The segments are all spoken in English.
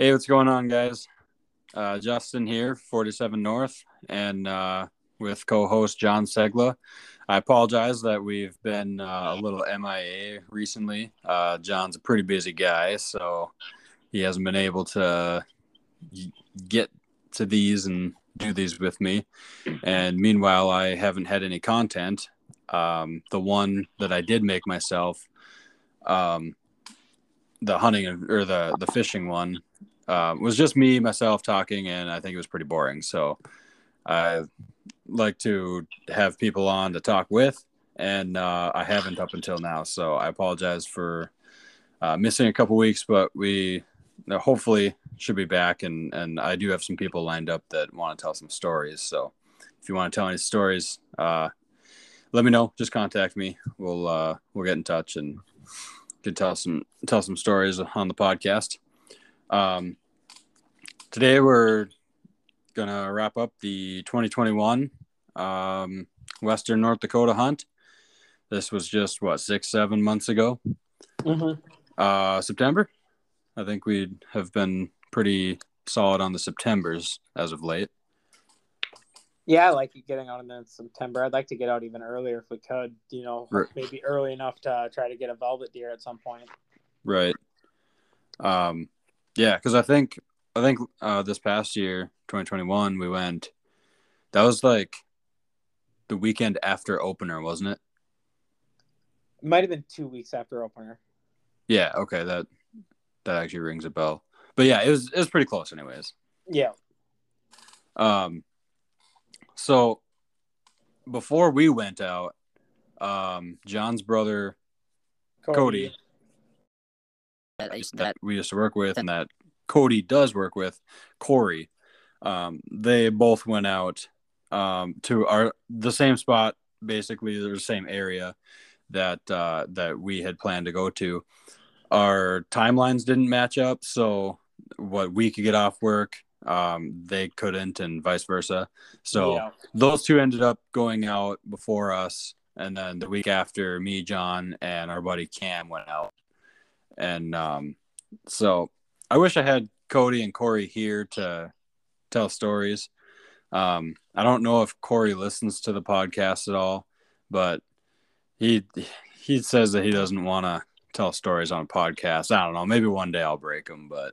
Hey, what's going on, guys? Uh, Justin here, 47 North, and uh, with co host John Segla. I apologize that we've been uh, a little MIA recently. Uh, John's a pretty busy guy, so he hasn't been able to get to these and do these with me. And meanwhile, I haven't had any content. Um, the one that I did make myself, um, the hunting or the the fishing one, uh, was just me myself talking, and I think it was pretty boring. So I like to have people on to talk with, and uh, I haven't up until now. So I apologize for uh, missing a couple weeks, but we hopefully should be back, and and I do have some people lined up that want to tell some stories. So if you want to tell any stories, uh, let me know. Just contact me. We'll uh, we'll get in touch and can tell some tell some stories on the podcast. Um, today we're gonna wrap up the 2021 um, Western North Dakota hunt. This was just what six seven months ago. Mm-hmm. Uh, September. I think we have been pretty solid on the Septembers as of late. Yeah, I like getting out in the September. I'd like to get out even earlier if we could. You know, Right. maybe early enough to try to get a velvet deer at some point. Right. Um, yeah, because I think I think uh, this past year, 2021, we went. That was like the weekend after opener, wasn't it? It might have been two weeks after opener. Yeah. Okay. That that actually rings a bell. But yeah, it was it was pretty close, anyways. Yeah. Um, so before we went out, um, John's brother Cody, that, used- that we used to work with and that Cody does work with, Corey. Um, they both went out um, to our the same spot, basically the same area that uh, that we had planned to go to. Our timelines didn't match up, so what we could get off work, um, they couldn't, and vice versa. So Yeah. those two ended up going out before us and then the week after me john and our buddy cam went out and um, so i wish i had cody and corey here to tell stories um, i don't know if corey listens to the podcast at all but he he says that he doesn't want to tell stories on a podcast i don't know maybe one day i'll break him but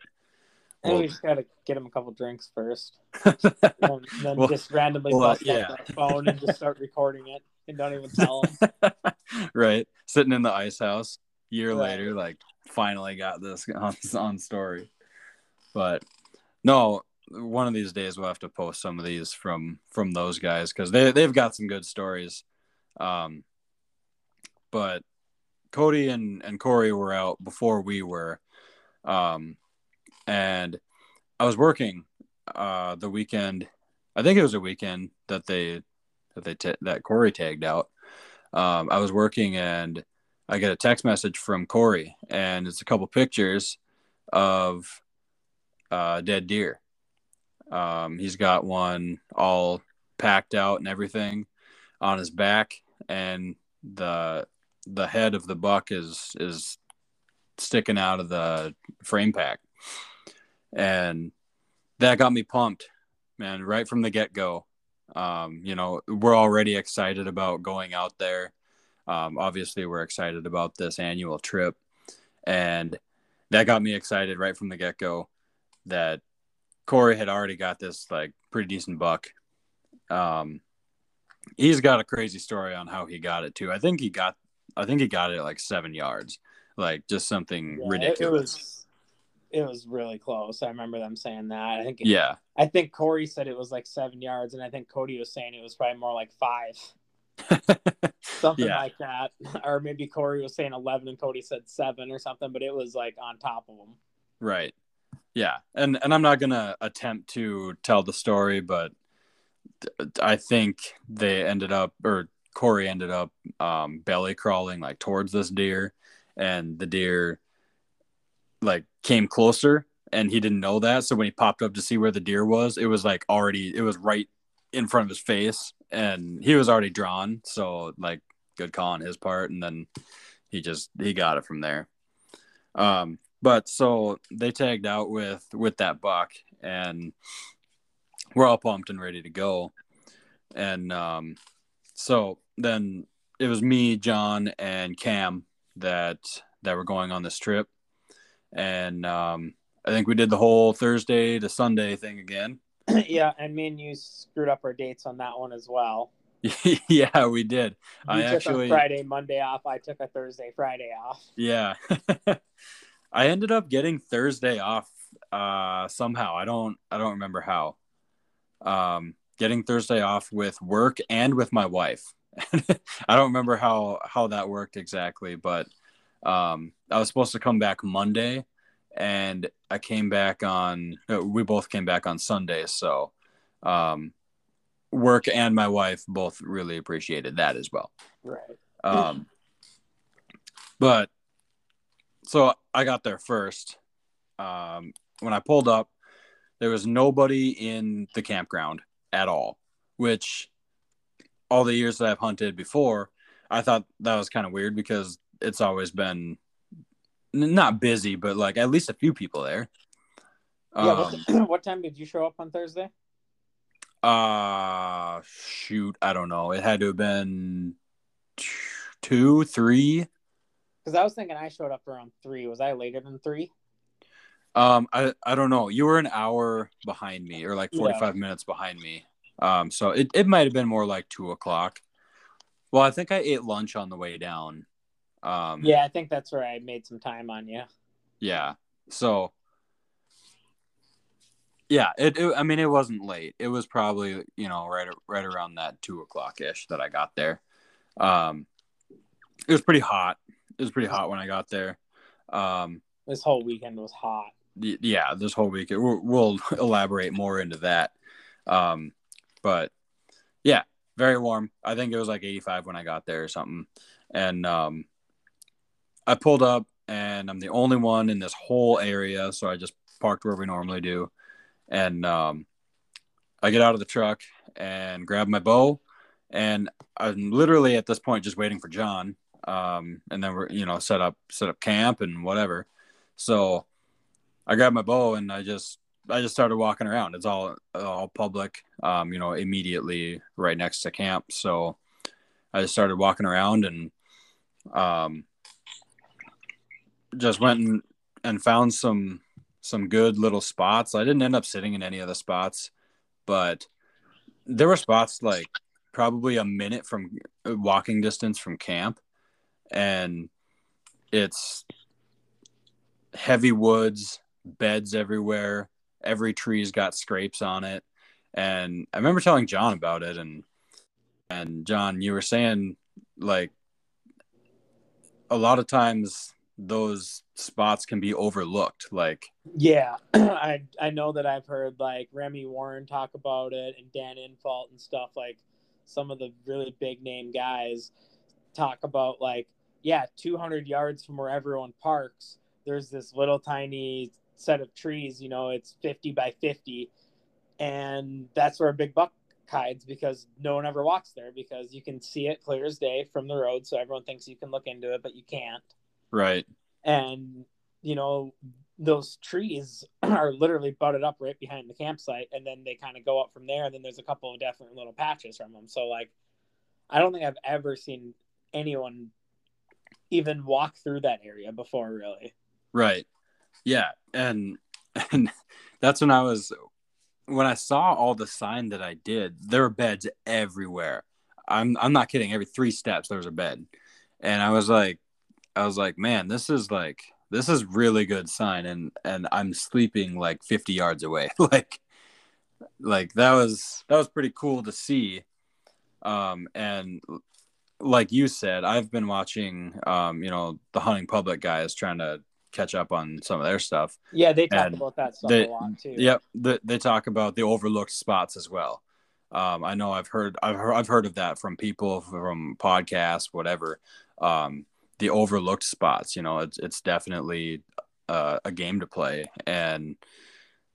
we just gotta get him a couple drinks first, and then, then Well- just randomly well, bust yeah. out that phone and just start recording it, and don't even tell him. right sitting in the ice house year Right. later like finally got this on, on story. But no one of these days we'll have to post some of these from from those guys because they, they've got some good stories. Um but cody and and corey were out before we were. Um and i was working uh the weekend i think it was a weekend that they that they that corey tagged out. Um, I was working and I get a text message from Corey, and it's a couple pictures of uh, dead deer. Um, he's got one all packed out and everything on his back, and the the head of the buck is is sticking out of the frame pack, and that got me pumped, man, right from the get go um, you know we're already excited about going out there um, obviously we're excited about this annual trip. And that got me excited right from the get-go that corey had already got this like pretty decent buck. Um, he's got a crazy story on how he got it too. I think he got i think he got it like seven yards like just something Yeah, ridiculous. It, was it was really close. I remember them saying that. I think yeah. I think Corey said it was like seven yards, and I think Cody was saying it was probably more like five, something Yeah. like that. Or maybe Corey was saying eleven, and Cody said seven or something. But it was like on top of them. Right. Yeah. And and I'm not going to attempt to tell the story, but I think they ended up or Corey ended up um, belly crawling like towards this deer and the deer like came closer and he didn't know that. So when he popped up to see where the deer was, it was like already it was right in front of his face and he was already drawn. So like good call on his part. And then he just he got it from there. Um, but so they tagged out with with that buck, and we're all pumped and ready to go. And um, so then it was me, John, and Cam that that were going on this trip, and um, I think we did the whole Thursday to Sunday thing again. yeah, and me and you screwed up our dates on that one as well. yeah, we did. You I took actually a Friday, Monday off. I took a Thursday, Friday off. Yeah. I ended up getting Thursday off uh somehow. I don't I don't remember how. Um getting Thursday off with work and with my wife. I don't remember how how that worked exactly, but um I was supposed to come back Monday and I came back on we both came back on Sunday, so um work and my wife both really appreciated that as well. Right. Um, but so I got there first. Um, when I pulled up, there was nobody in the campground at all, which all the years that I've hunted before, I thought that was kind of weird because it's always been not busy, but like at least a few people there. Yeah. Um, What, what time did you show up on Thursday? uh, shoot, I don't know. It had to have been two, three. Because I was thinking I showed up around three. Was I later than three? Um, I I don't know. You were an hour behind me, or like Yeah. forty five minutes behind me. Um, so it, it might have been more like two o'clock. Well, I think I ate lunch on the way down. Um, Yeah, I think that's where I made some time on you. yeah. So yeah, it, it. I mean, it wasn't late. It was probably you know right right around that two o'clock ish that I got there. Um, it was pretty hot. It was pretty hot when I got there. Um, This whole weekend was hot. y- yeah, this whole weekend. we'll, we'll elaborate more into that. Um, but yeah, very warm. I think it was like 85 when I got there or something. And um, I pulled up, and I'm the only one in this whole area, so I just parked where we normally do. And um, I get out of the truck and grab my bow, and I'm literally at this point just waiting for John. Um, and then we're you know set up set up camp and whatever. So I grabbed my bow and I just I just started walking around. It's all all public, um, you know, immediately right next to camp. So I just started walking around and um, just went and, and found some some good little spots. I didn't end up sitting in any of the spots, but there were spots like probably a minute from uh, walking distance from camp, and it's heavy woods, beds everywhere. Every tree's got scrapes on it. And I remember telling John about it and and John, you were saying like a lot of times those spots can be overlooked. Like Yeah, I I know that I've heard like Remy Warren talk about it and Dan Infalt and stuff like some of the really big name guys talk about like yeah, 200 yards from where everyone parks, there's this little tiny set of trees, you know, it's 50 by 50 and that's where a big buck hides because no one ever walks there because you can see it clear as day from the road so everyone thinks you can look into it but you can't right. and you know those trees are literally butted up right behind the campsite and then they kind of go up from there and then there's a couple of different little patches from them so like i don't think i've ever seen anyone even walk through that area before really Right. Yeah. And and that's when I was when I saw all the sign that I did, there were beds everywhere. I'm I'm not kidding. Every three steps there was a bed. And I was like I was like, man, this is like this is really good sign and and I'm sleeping like 50 yards away. like like that was that was pretty cool to see. Um and like you said, I've been watching um, you know, the hunting public guys trying to catch up on some of their stuff. yeah they talk And about that stuff they- a lot too Yep, the, they talk about the overlooked spots as well. Um, I know I've heard I've heard I've heard of that from people from podcasts, whatever. Um, the overlooked spots, you know, it's it's definitely uh, a game to play, and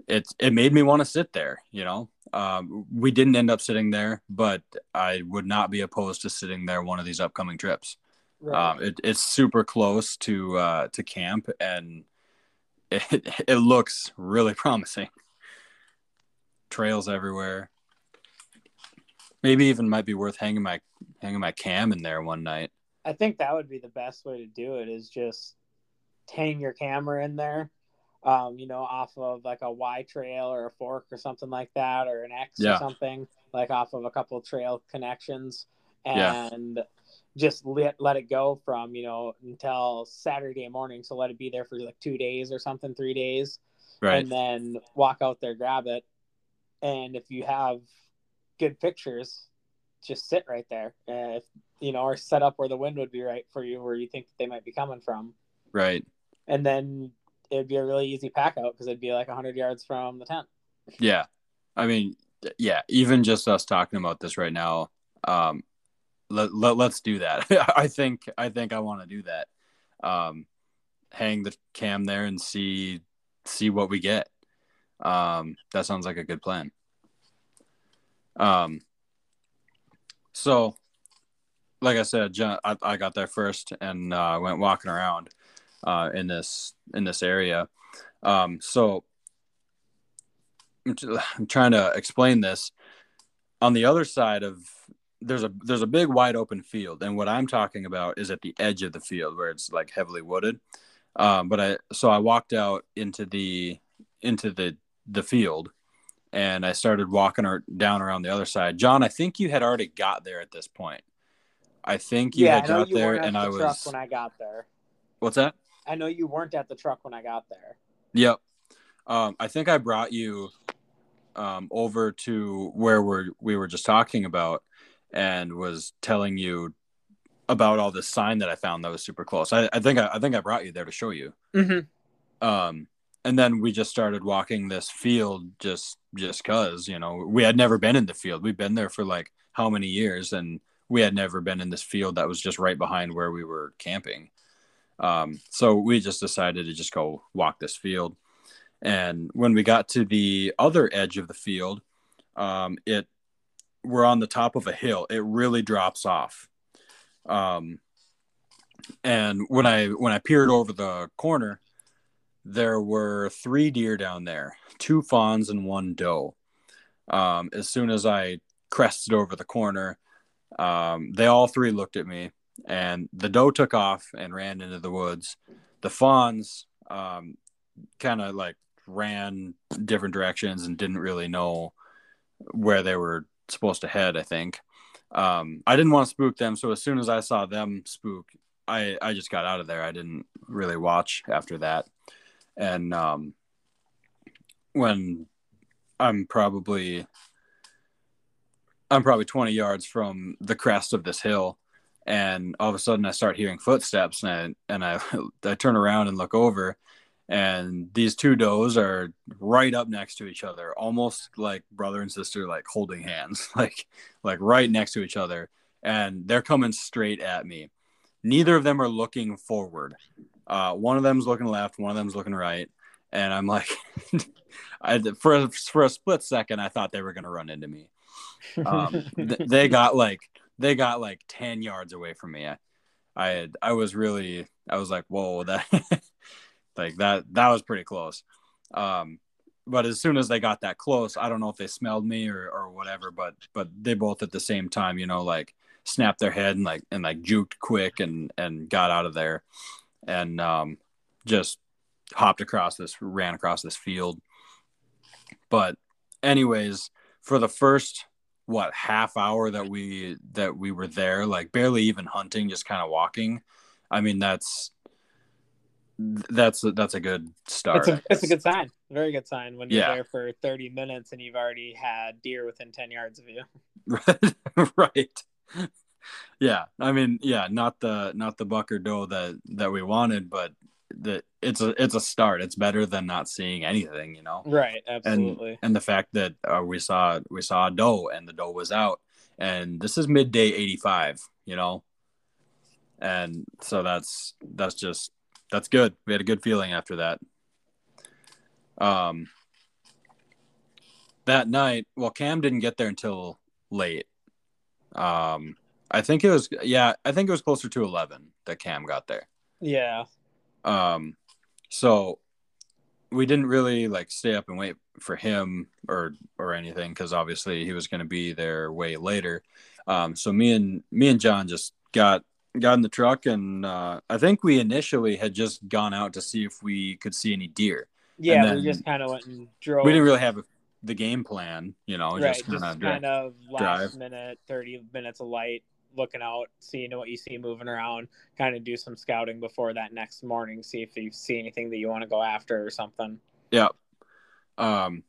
it it made me want to sit there. You know, um, we didn't end up sitting there, but I would not be opposed to sitting there one of these upcoming trips. Right. Um, it, it's super close to uh, to camp, and it, it looks really promising. Trails everywhere. Maybe even might be worth hanging my hanging my cam in there one night. I think that would be the best way to do it is just hang your camera in there, um, you know, off of like a Y trail or a fork or something like that, or an X Yeah. or something, like off of a couple trail connections, Yeah. and just let, let it go from, you know, until Saturday morning. So let it be there for like two days or something, three days, Right. and then walk out there, grab it. And if you have good pictures, just sit right there. Uh, if, you know, or set up where the wind would be right for you, where you think they might be coming from. right. And then it'd be a really easy pack out because it'd be like 100 yards from the tent. Yeah. I mean, yeah, even just us talking about this right now, um, let, let, let's do that. I think, I think I want to do that. Um, hang the cam there and see, see what we get. Um, that sounds like a good plan. Um, so like I said, John, I, I got there first and, uh, went walking around, uh, in this, in this area. Um, so I'm t- I'm trying to explain this. On the other side of there's a there's a big wide open field, and what I'm talking about is at the edge of the field where it's like heavily wooded. Um, but I so I walked out into the into the the field, and I started walking ar- down around the other side. John, I think you had already got there at this point. I think you yeah, had got you there, at and the I truck was. when I got there. What's that? I know you weren't at the truck when I got there. Yep. Um, I think I brought you um, over to where we're, we were just talking about and was telling you about all this sign that I found that was super close. I, I think I, I think I brought you there to show you. Mm-hmm. Um, and then we just started walking this field just just cause you know we had never been in the field. We've been there for like how many years, and we had never been in this field that was just right behind where we were camping. Um, so we just decided to just go walk this field. And when we got to the other edge of the field, um, it we're on the top of a hill. It really drops off. Um, and when I when I peered over the corner, there were three deer down there, two fawns and one doe. Um, as soon as I crested over the corner, um, they all three looked at me, and the doe took off and ran into the woods. The fawns um, kind of like ran different directions and didn't really know where they were supposed to head. I think um, I didn't want to spook them, so as soon as I saw them spook, I I just got out of there. I didn't really watch after that, and um, when I'm probably I'm probably 20 yards from the crest of this hill and all of a sudden I start hearing footsteps and I, and I I turn around and look over and these two does are right up next to each other almost like brother and sister like holding hands like like right next to each other and they're coming straight at me. Neither of them are looking forward. Uh, one of them's looking left one of them's looking right and i'm like I, for, for a split second i thought they were going to run into me um, th- they got like they got like 10 yards away from me. I i had i was really i was like whoa that like that that was pretty close. Um but as soon as they got that close i don't know if they smelled me or or whatever but but they both at the same time you know like snapped their head and like and like juked quick and and got out of there. And um just hopped across this ran across this field. But anyways for the first what half hour that we that we were there like barely even hunting just kind of walking i mean that's that's a, that's a good start It's a, it's a good sign. Very good sign when you're Yeah. there for 30 minutes and you've already had deer within 10 yards of you. right yeah i mean yeah not the not the buck or doe that that we wanted but the it's a it's a start. It's better than not seeing anything you know? Right. and Absolutely. and the fact that uh, we saw we saw a doe and the doe was out. And this is midday 85 you know? And so that's that's just that's good. We had a good feeling after that. Um that night well cam didn't get there until late. Um i think it was yeah i think it was closer to 11 that cam got there. Yeah. Um, so we didn't really like stay up and wait for him or or anything because obviously he was going to be there way later. Um, so me and me and John just got got in the truck and uh, I think we initially had just gone out to see if we could see any deer. Yeah, we just kind of went and drove. We didn't really have a, the game plan, you know, right, just just kind of of last minute, thirty minutes of light, looking out, seeing what you see moving around, kind of do some scouting before that next morning, see if you see anything that you want to go after or something. Yeah. Um,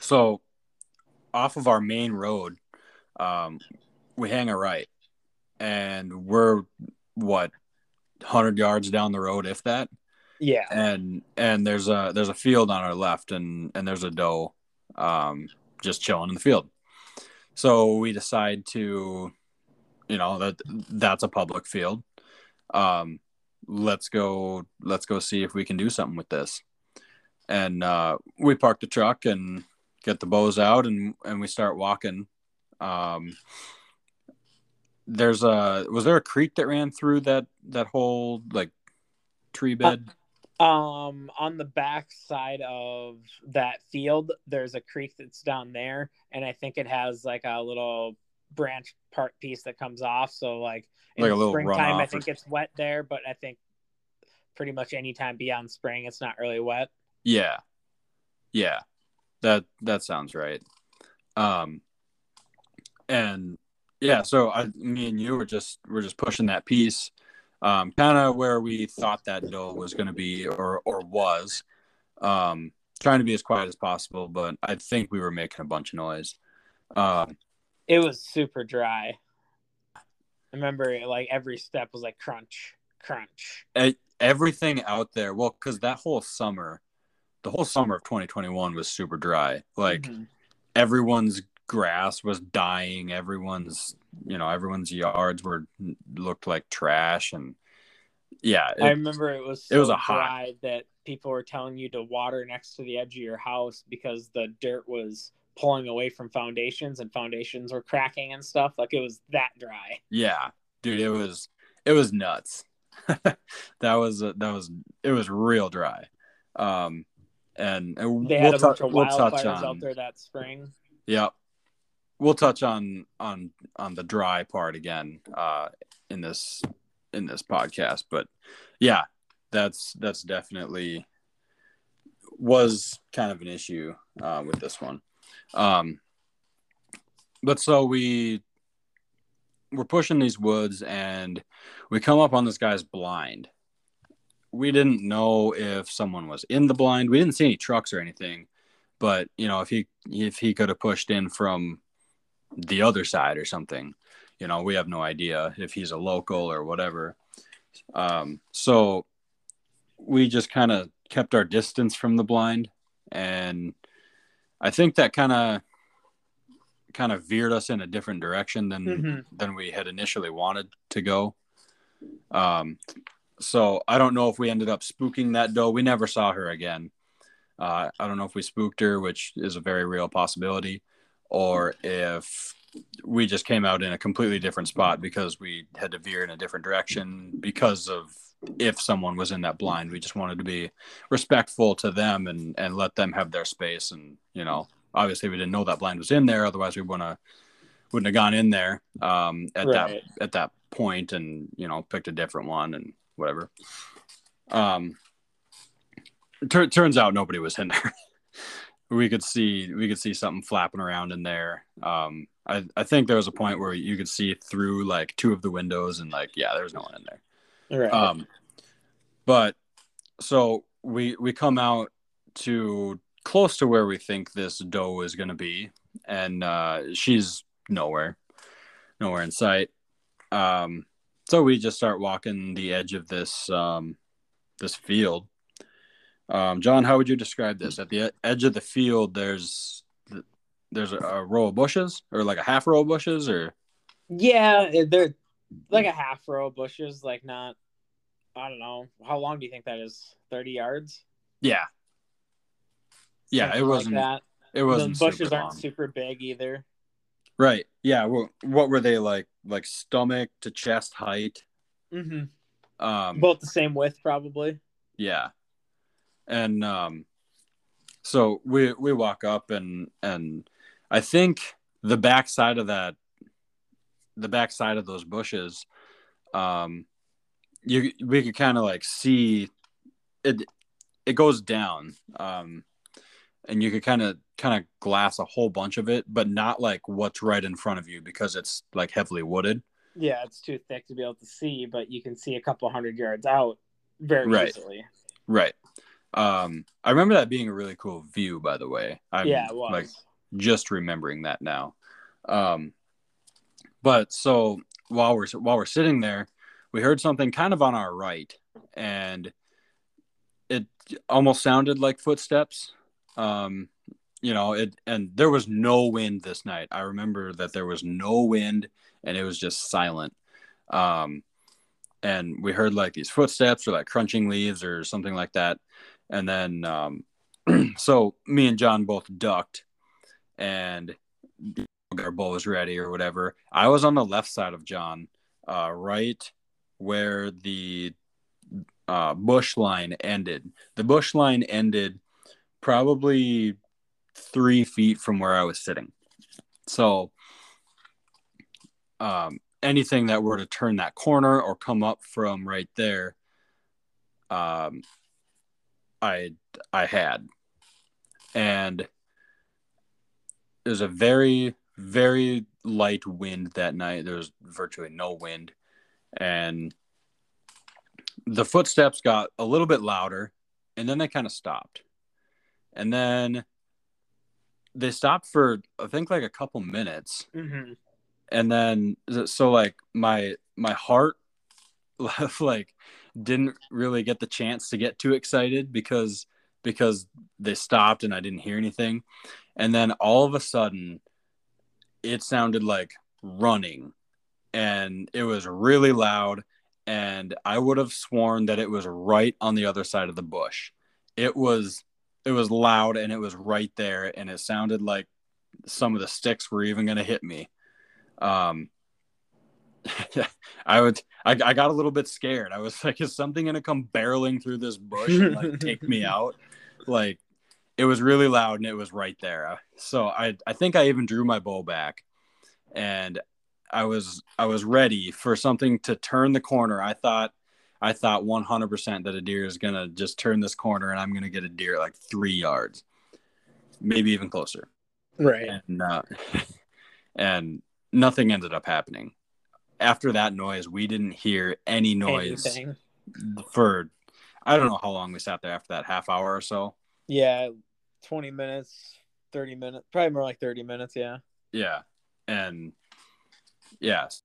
so off of our main road, um, we hang a right, and we're what hundred yards down the road, if that. Yeah, And and there's a there's a field on our left, and and there's a doe, um, just chilling in the field. So we decide to, you know, that that's a public field. Um, let's go let's go see if we can do something with this. And uh, we park the truck and get the bows out and and we start walking. Um there's a was there a creek that ran through that that whole like tree bed? Um, on the back side of that field, there's a creek that's down there, and I think it has like a little branch part piece that comes off. So like in Like a little springtime, I or- think it's wet there, but I think pretty much anytime beyond spring, it's not really wet. yeah. Yeah. That that sounds right. Um and yeah so i me and you were just we're just pushing that piece um kind of where we thought that doe was going to be or or was um trying to be as quiet as possible but i think we were making a bunch of noise. Um It was super dry. I remember like every step was like crunch, crunch. everything out there well because that whole summer the whole summer of 2021 was super dry like Mhm. everyone's grass was dying everyone's you know everyone's yards were looked like trash and yeah I remember it was it was a hot- that people were telling you to water next to the edge of your house because the dirt was pulling away from foundations and foundations were cracking and stuff. Like it was that dry. yeah dude it was it was nuts that was that was it was real dry um and, and They had we'll, a bunch tou- of we'll touch on out there that spring. Yep. We'll touch on on on the dry part again uh in this in this podcast, but yeah, that's that's definitely was kind of an issue uh with this one. Um but so we we're pushing these woods and we come up on this guy's blind. We didn't know if someone was in the blind. We didn't see any trucks or anything but you know if he if he could have pushed in from the other side or something you know we have no idea if he's a local or whatever um so we just kind of kept our distance from the blind and i think that kind of kind of veered us in a different direction than Mhm. than we had initially wanted to go. Um so i don't know if we ended up spooking that doe. We never saw her again. Uh, I don't know if we spooked her, which is a very real possibility, or if we just came out in a completely different spot because we had to veer in a different direction because of if someone was in that blind. We just wanted to be respectful to them and and let them have their space. And you know, obviously, we didn't know that blind was in there. Otherwise, we wouldn't have wouldn't have gone in there um, at Right. that at that point and you know picked a different one and whatever. Um, tur- turns out nobody was in there. we could see we could see something flapping around in there. Um, I I think there was a point where you could see through like two of the windows and like yeah, there was no one in there. Right. Um, but so we we come out to close to where we think this doe is going to be, and uh, she's nowhere, nowhere in sight. Um, so we just start walking the edge of this um, this field. Um, John, how would you describe this? At the edge of the field, there's there's a, a row of bushes, or like a half row of bushes, or yeah, it- they're like a half row of bushes, like not I don't know. How long do you think that is? 30 yards? yeah, yeah. Something It wasn't. that. it wasn't. the bushes super aren't super big either. Right. Yeah. Well, what were they like? Like stomach to chest height. Mm-hmm. Um. Both the same width, probably. yeah. and um, so we we walk up and and I think the back side of that, the back side of those bushes, um, you we could kind of like see it. It goes down, um, and you could kind of kind of glass a whole bunch of it, but not like what's right in front of you because it's like heavily wooded. Yeah, it's too thick to be able to see, but you can see a couple hundred yards out very Right. easily. Right. Um, I remember that being a really cool view, by the way. I'm yeah, it was. like just remembering that now. Um, but so while we're while we're sitting there, we heard something kind of on our right, and it almost sounded like footsteps. Um, you know, it and there was no wind this night. I remember that there was no wind and it was just silent. Um, and we heard like these footsteps or like crunching leaves or something like that. And then, um, so me and John both ducked and our bow was ready or whatever. I was on the left side of John, uh, right where the uh, bush line ended. The bush line ended probably three feet from where I was sitting. So, um, anything that were to turn that corner or come up from right there, um, I I had, and it was a very very light wind that night. There was virtually no wind, and the footsteps got a little bit louder, and then they kind of stopped, and then they stopped for I think like a couple minutes, hmm and then so like my my heart like didn't really get the chance to get too excited because because they stopped and I didn't hear anything. And then all of a sudden it sounded like running and it was really loud and I would have sworn that it was right on the other side of the bush. It was it was loud and it was right there and it sounded like some of the sticks were even going to hit me. Um i would I, I got a little bit scared. I was like is something gonna come barreling through this bush and like take me out? Like it was really loud and it was right there so i i think i even drew my bow back and i was i was ready for something to turn the corner i thought i thought 100% that a deer is gonna just turn this corner and i'm gonna get a deer like three yards maybe even closer Right. and uh, and nothing ended up happening. After that noise, we didn't hear any noise Anything. for I don't know how long we sat there after that half hour or so. Yeah, twenty minutes, thirty minutes, probably more like thirty minutes. Yeah. Yeah, and yes,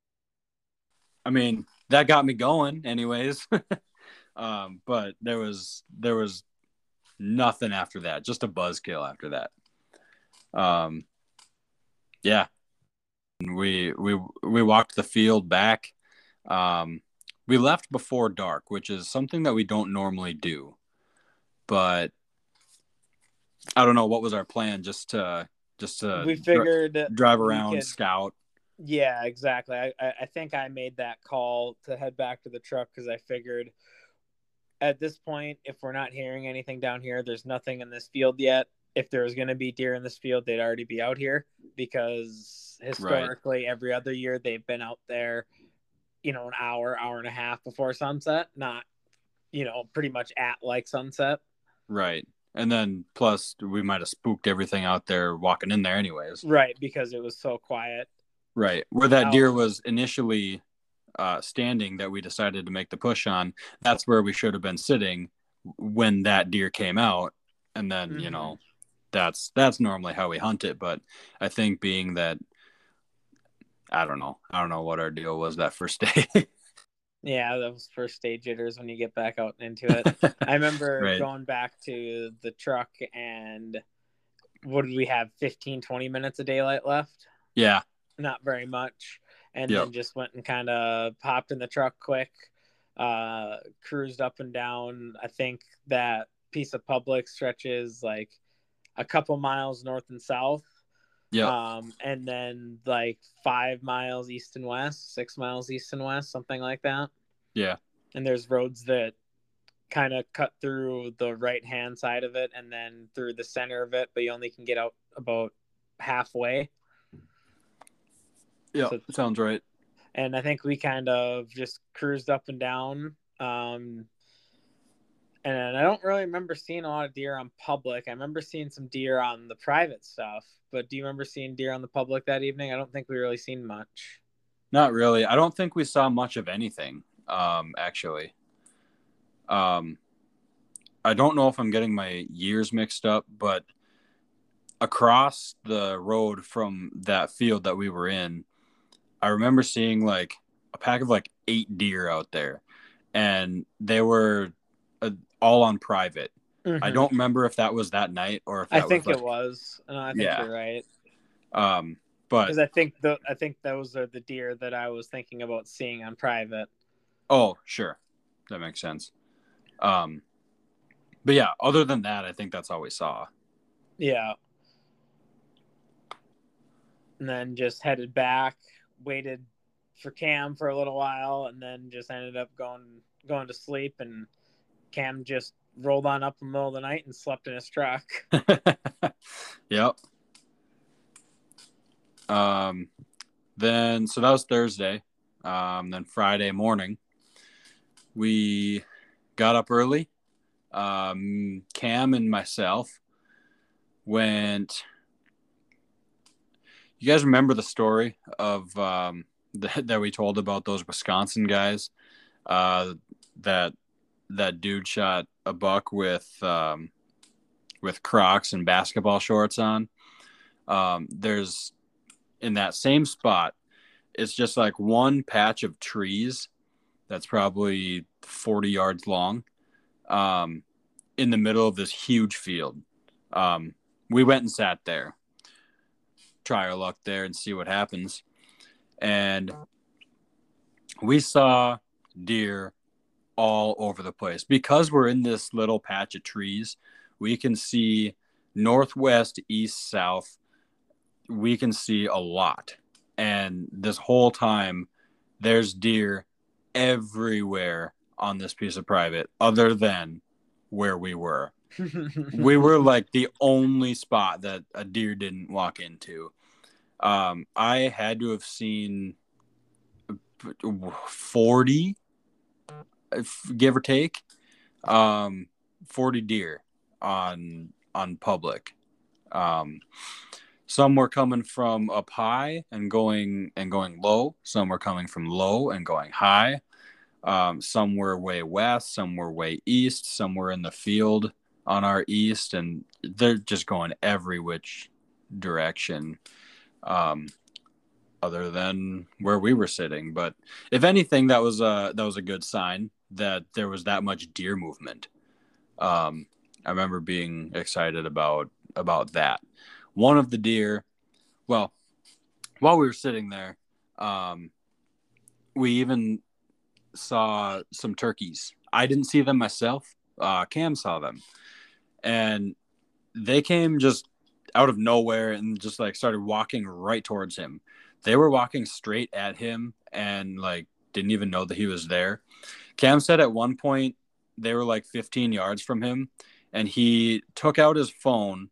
I mean that got me going, anyways. um, but there was there was nothing after that, just a buzzkill after that. Um, yeah, we we we walked the field back. Um, we left before dark, which is something that we don't normally do, but I don't know what was our plan. Just to just to we figured drive around, could- scout. Yeah, exactly. I, I I think I made that call to head back to the truck because I figured at this point, if we're not hearing anything down here, there's nothing in this field yet. If there was going to be deer in this field, they'd already be out here because historically, every other year they've been out there, you know, an hour, hour and a half before sunset, not, you know, pretty much at like sunset. Right. And then plus we might have spooked everything out there walking in there anyways. Right, because it was so quiet. Right. Where that deer was initially uh, standing that we decided to make the push on, that's where we should have been sitting when that deer came out. And then, you Mhm. know, that's that's normally how we hunt it. But I think being that I don't know. I don't know what our deal was that first day. Yeah, those first day jitters when you get back out into it. I remember Right. going back to the truck and what did we have 15 20 minutes of daylight left? yeah. Not very much. And Yep. then just went and kind of popped in the truck quick. Uh cruised up and down. I think that piece of public stretches like a couple miles north and south. Yeah. Um and then like 5 miles east and west, 6 miles east and west, something like that yeah. and there's roads that kind of cut through the right hand side of it and then through the center of it, but you only can get out about halfway. Yeah, So- sounds right. And I think we kind of just cruised up and down. Um, and I don't really remember seeing a lot of deer on public. I remember seeing some deer on the private stuff, but do you remember seeing deer on the public that evening? I don't think we really seen much. Not really. I don't think we saw much of anything. Um, actually. Um, I don't know if I'm getting my years mixed up, but across the road from that field that we were in, I remember seeing like a pack of like eight deer out there, and they were uh, all on private. I don't remember if that was that night or if I think was it was. No, I think Yeah. you're right. um, but Because I think the I think those are the deer that I was thinking about seeing on private. Oh, sure. That makes sense. Um but yeah, other than that, I think that's all we saw. Yeah. And then just headed back, waited for Cam for a little while, and then just ended up going going to sleep. And Cam just rolled on up in the middle of the night and slept in his truck. yep. Um then so that was Thursday. Um then Friday morning we got up early. Um Cam and myself went You guys remember the story of um that, that we told about those Wisconsin guys uh that that dude shot a buck with um with Crocs and basketball shorts on. Um, there's in that same spot, it's just like one patch of trees that's probably 40 yards long um, in the middle of this huge field. Um, we went and sat there, try our luck there and see what happens. And we saw deer all over the place because we're in this little patch of trees we can see northwest, east, south. We can see a lot. And this whole time, there's deer everywhere on this piece of private, other than where we were. We were like the only spot that a deer didn't walk into. Um, I had to have seen 40, give or take, um, 40 deer on on public. Um, some were coming from up high and going and going low. Some were coming from low and going high. Um, some were way west. Some were way east. Some were in the field on our east, and they're just going every which direction. Um, other than where we were sitting, but if anything, that was a that was a good sign that there was that much deer movement. Um, I remember being excited about about that. One of the deer, well, while we were sitting there, um, we even saw some turkeys. I didn't see them myself. Uh, Cam saw them, and they came just out of nowhere and just like started walking right towards him. They were walking straight at him and like didn't even know that he was there. Cam said at one point they were like 15 yards from him and he took out his phone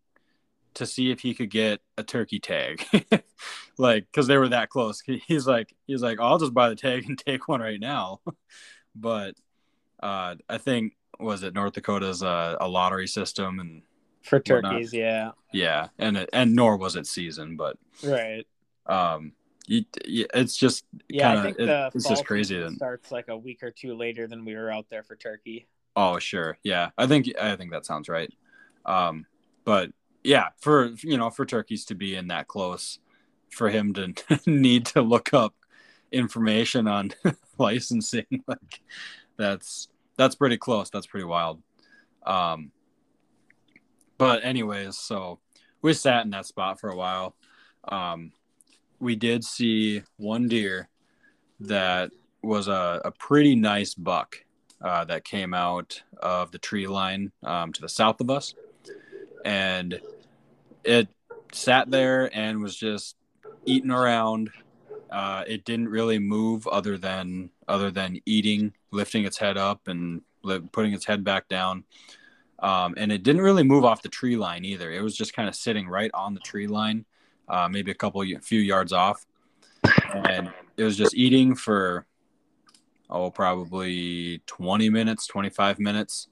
to see if he could get a turkey tag like because they were that close he's like he's like i'll just buy the tag and take one right now but uh i think was it north dakota's uh, a lottery system and For Whatnot. turkeys, yeah. yeah and it, and nor was it season but Right. um you, it's just Yeah, Kinda- I think it- it's just crazy starts like a week or two later than we were out there for turkey. Oh, sure. Yeah. I think I think that sounds right. Um but yeah, for you know, for turkeys to be in that close for him to need to look up information on licensing like that's that's pretty close. That's pretty wild. Um but anyways, so we sat in that spot for a while. Um we did see one deer that was a, a pretty nice buck uh, that came out of the tree line um, to the south of us, and it sat there and was just eating around. Uh, it didn't really move other than other than eating, lifting its head up and putting its head back down. Um, and it didn't really move off the tree line either. It was just kind of sitting right on the tree line, uh, maybe a couple, few yards off, and it was just eating for oh probably 20 minutes, 25 minutes.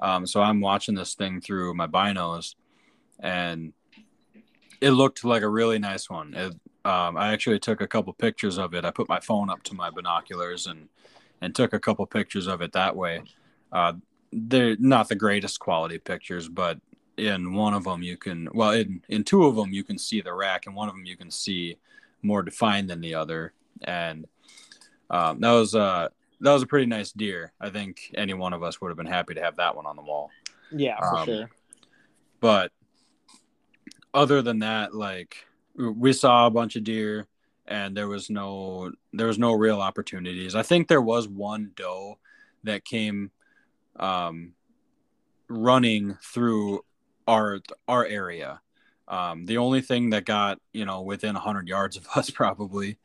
Um, so I'm watching this thing through my binos, and it looked like a really nice one. It, um, I actually took a couple pictures of it. I put my phone up to my binoculars and and took a couple pictures of it that way. Uh, they're not the greatest quality pictures, but in one of them you can well in in two of them you can see the rack and one of them you can see more defined than the other. And um, that was uh that was a pretty nice deer. I think any one of us would have been happy to have that one on the wall. Yeah for um, sure. but other than that like we saw a bunch of deer and there was no there was no real opportunities. I think there was one doe that came um, running through our our area. Um, the only thing that got you know within 100 yards of us probably,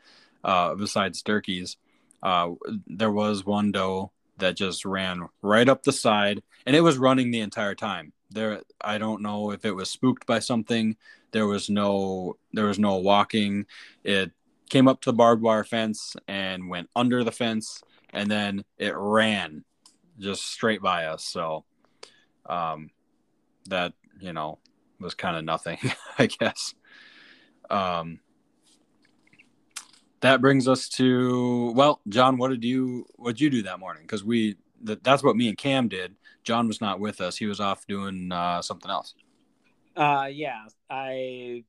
uh, besides turkeys, uh, there was one doe that just ran right up the side, and it was running the entire time. There, I don't know if it was spooked by something. There was no there was no walking. It came up to the barbed wire fence and went under the fence, and then it ran just straight by us. So um, that you know was kind of nothing, I guess. Um, that brings us to well, John. What did you what did you do that morning? Because we that, that's what me and Cam did. John was not with us; he was off doing uh, something else. Uh, yeah, I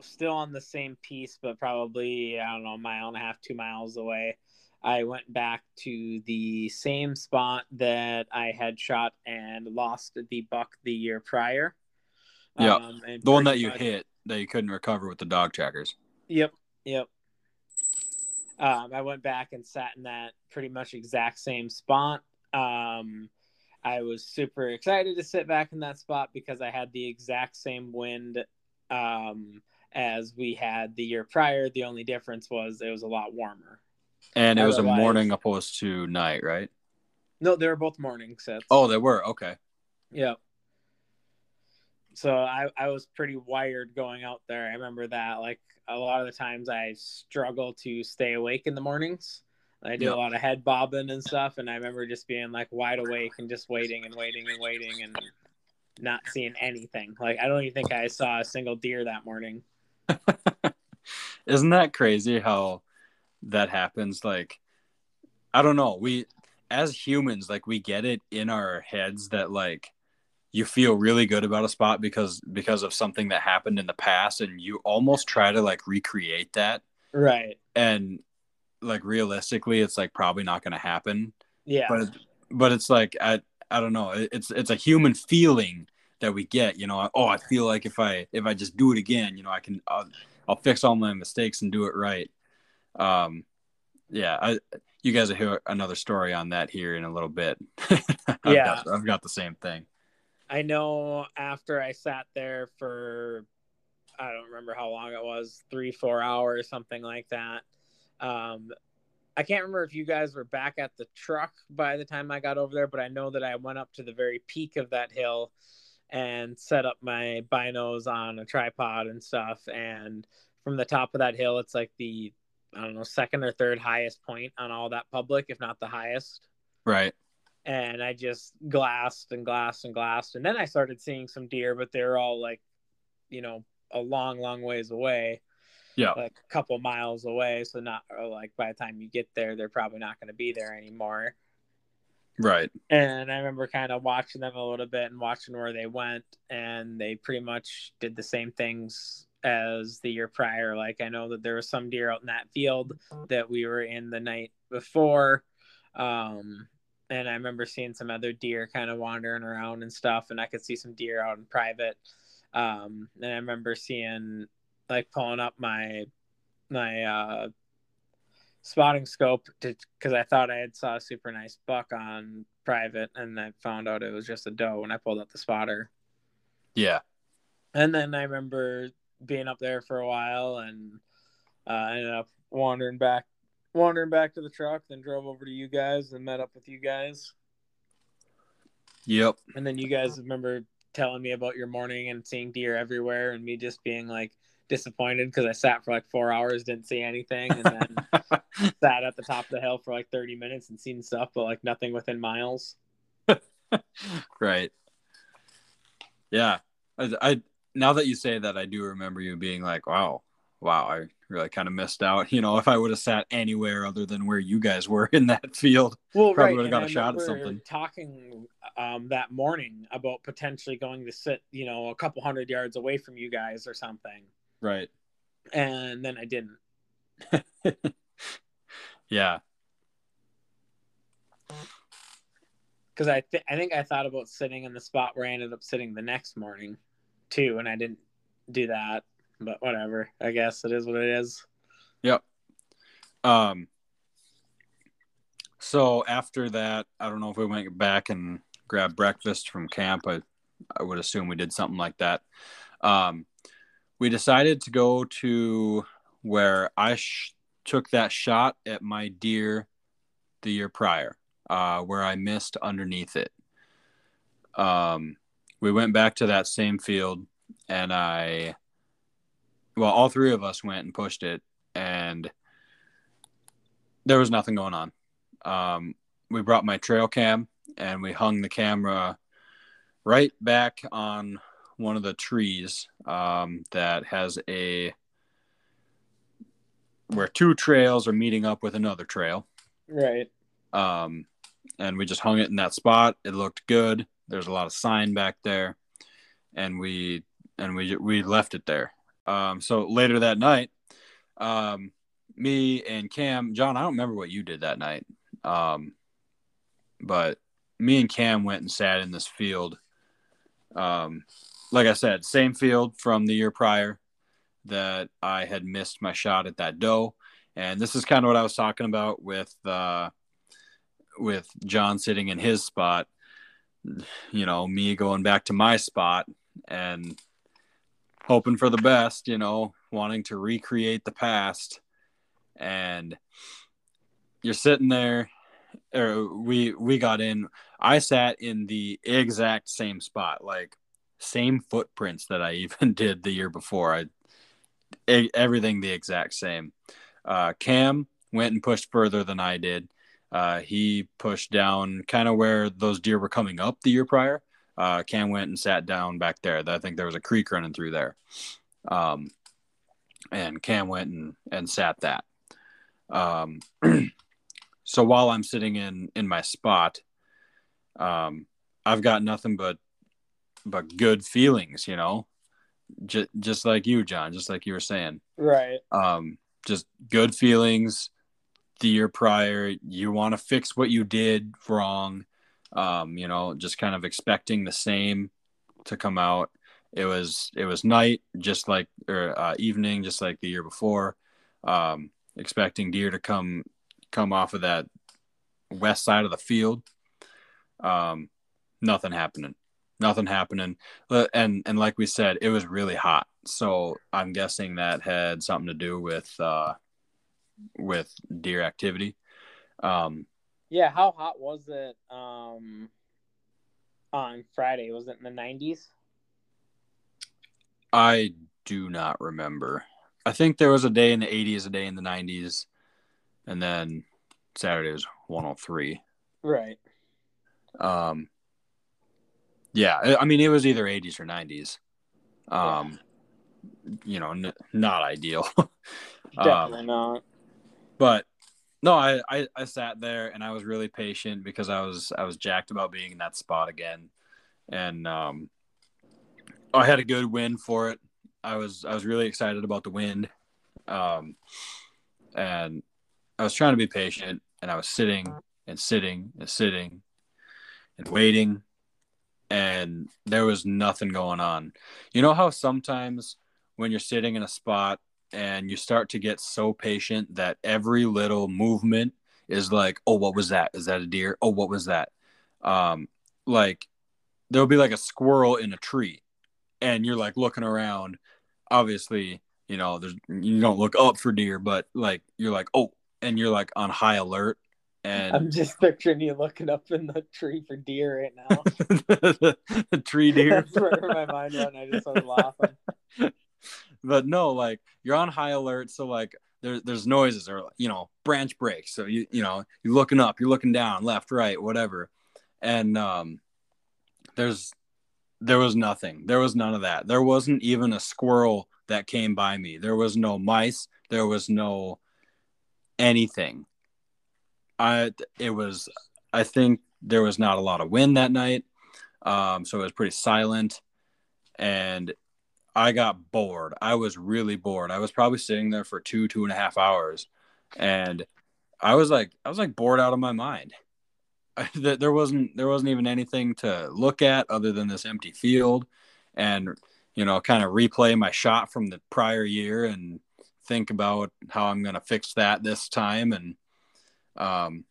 still on the same piece, but probably I don't know, a mile and a half, two miles away. I went back to the same spot that I had shot and lost the buck the year prior. Yeah, um, the one that you much... hit that you couldn't recover with the dog trackers. Yep, yep. Um, I went back and sat in that pretty much exact same spot. Um, I was super excited to sit back in that spot because I had the exact same wind um, as we had the year prior. The only difference was it was a lot warmer. And it was a morning opposed to night, right? No, they were both morning sets. Oh, they were okay. Yeah. So I I was pretty wired going out there. I remember that. Like a lot of the times, I struggle to stay awake in the mornings. I do yep. a lot of head bobbing and stuff, and I remember just being like wide awake and just waiting and waiting and waiting and not seeing anything. Like I don't even think I saw a single deer that morning. Isn't that crazy how that happens like i don't know. We as humans like we get it in our heads that like you feel really good about a spot because because of something that happened in the past and you almost try to like recreate that. Right. And like realistically it's like probably not going to happen. Yeah. But but it's like i i don't know. It's it's a human feeling that we get you know oh i feel like if i if i just do it again you know i can i'll, I'll fix all my mistakes and do it right um, yeah, I, you guys will hear another story on that here in a little bit. I've yeah, got, I've got the same thing. I know after I sat there for, I don't remember how long it was, three, four hours, something like that. Um, I can't remember if you guys were back at the truck by the time I got over there, but I know that I went up to the very peak of that hill and set up my binos on a tripod and stuff. And from the top of that hill, it's like the I don't know, second or third highest point on all that public, if not the highest. Right. And I just glassed and glassed and glassed. And then I started seeing some deer, but they're all like, you know, a long, long ways away. Yeah. Like a couple miles away. So, not uh, like by the time you get there, they're probably not going to be there anymore. Right. And I remember kind of watching them a little bit and watching where they went. And they pretty much did the same things as the year prior. Like I know that there was some deer out in that field that we were in the night before. Um, and I remember seeing some other deer kind of wandering around and stuff, and I could see some deer out in private. Um, and I remember seeing like pulling up my my uh, spotting scope because I thought I had saw a super nice buck on private, and I found out it was just a doe when I pulled up the spotter. Yeah. And then I remember being up there for a while and uh, ended up wandering back wandering back to the truck then drove over to you guys and met up with you guys Yep. And then you guys remember telling me about your morning and seeing deer everywhere, and me just being like disappointed because I sat for like four hours, didn't see anything, and then sat at the top of the hill for like 30 minutes and seen stuff, but like nothing within miles. right. Yeah. I, I now that you say that, I do remember you being like, "Wow, wow, I really kind of missed out." You know, if I would have sat anywhere other than where you guys were in that field, well, probably right. would have got and a shot at something. Talking um, that morning about potentially going to sit, you know, a couple hundred yards away from you guys or something, Right. and then I didn't. Yeah. because I th- I think I thought about sitting in the spot where I ended up sitting the next morning, too, and I didn't do that. But whatever, I guess it is what it is. Yep. Um. So after that, I don't know if we went back and grabbed breakfast from camp. I, I would assume we did something like that. Um, we decided to go to where I sh- took that shot at my deer the year prior, uh, where I missed underneath it. Um, we went back to that same field, and I, well, all three of us went and pushed it, and there was nothing going on. Um, we brought my trail cam and we hung the camera right back on one of the trees um, that has a where two trails are meeting up with another trail. Right. Um, and we just hung it in that spot. It looked good. There's a lot of sign back there, and we and we we left it there. Um, so later that night, um, me and Cam, John, I don't remember what you did that night, um, but me and Cam went and sat in this field. Um, like I said, same field from the year prior that I had missed my shot at that doe, and this is kind of what I was talking about with uh, with John sitting in his spot. You know, me going back to my spot and hoping for the best. You know, wanting to recreate the past, and you're sitting there. Or we we got in. I sat in the exact same spot, like same footprints that I even did the year before. I everything the exact same. Uh, Cam went and pushed further than I did. Uh, he pushed down kind of where those deer were coming up the year prior. Uh, Cam went and sat down back there. I think there was a creek running through there. Um, and Cam went and, and sat that. Um, so while I'm sitting in, in my spot, um, I've got nothing but, but good feelings, you know, just, just like you, John, just like you were saying Right. um, just good feelings the year prior you want to fix what you did wrong um, you know just kind of expecting the same to come out. It was it was night just like or uh, evening just like the year before. Um, expecting deer to come come off of that west side of the field. Um, nothing happening nothing happening. Uh, and and like we said it was really hot. So i'm guessing that had something to do with uh with deer activity um Yeah. How hot was it um, on Friday? Was it in the 90s? i do not remember i think there was a day in the 80s a day in the 90s and then saturday was 103 Right. um yeah i mean it was either 80s or 90s um you know n- not ideal Definitely not. But no I, I i sat there and i was really patient because i was i was jacked about being in that spot again. And um i had a good wind for it. I was i was really excited about the wind um and i was trying to be patient and i was sitting and sitting and sitting and waiting. And there was nothing going on. You know how sometimes when you're sitting in a spot and you start to get so patient that every little movement is like, oh, what was that? Is that a deer? Oh, what was that? Um, like there'll be like a squirrel in a tree, and you're like looking around. Obviously, you know, there's you don't look up for deer, but like you're like, oh, and you're like on high alert And I'm just picturing you looking up in the tree for deer right now. the tree deer. That's where my mind went. I just started laughing. but no, like you're on high alert, so like there, there's noises or you know branch breaks. So you you know you're looking up, you're looking down, left, right, whatever, and um, there's there was nothing. There was none of that. There wasn't even a squirrel that came by me. There was no mice. There was no anything. I it was I think there was not a lot of wind that night. Um, so it was pretty silent and I got bored. I was really bored. I was probably sitting there for two, two and a half hours. And I was like, I was like bored out of my mind. there wasn't, there wasn't even anything to look at other than this empty field and, you know, kind of replay my shot from the prior year and think about how I'm going to fix that this time. And, um,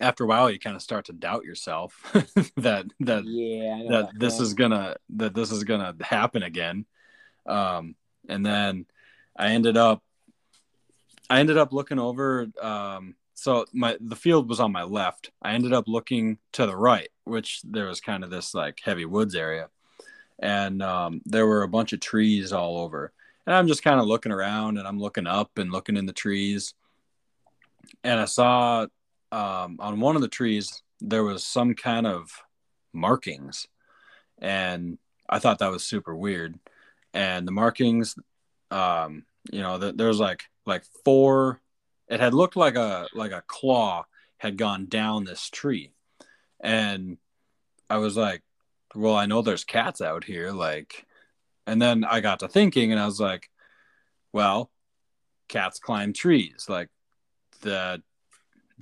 after a while you kind of start to doubt yourself that that yeah that, that this is gonna that this is gonna happen again. Um and then i ended up i ended up looking over um so my the field was on my left. I ended up looking to the right which there was kind of this like heavy woods area. And um, there were a bunch of trees all over. And i'm just kind of looking around and i'm looking up and looking in the trees. And i saw um, on one of the trees there was some kind of markings. And i thought that was super weird. And the markings um, you know the, there was like like four it had looked like a like a claw had gone down this tree. And i was like well i know there's cats out here like and then i got to thinking and i was like well cats climb trees like that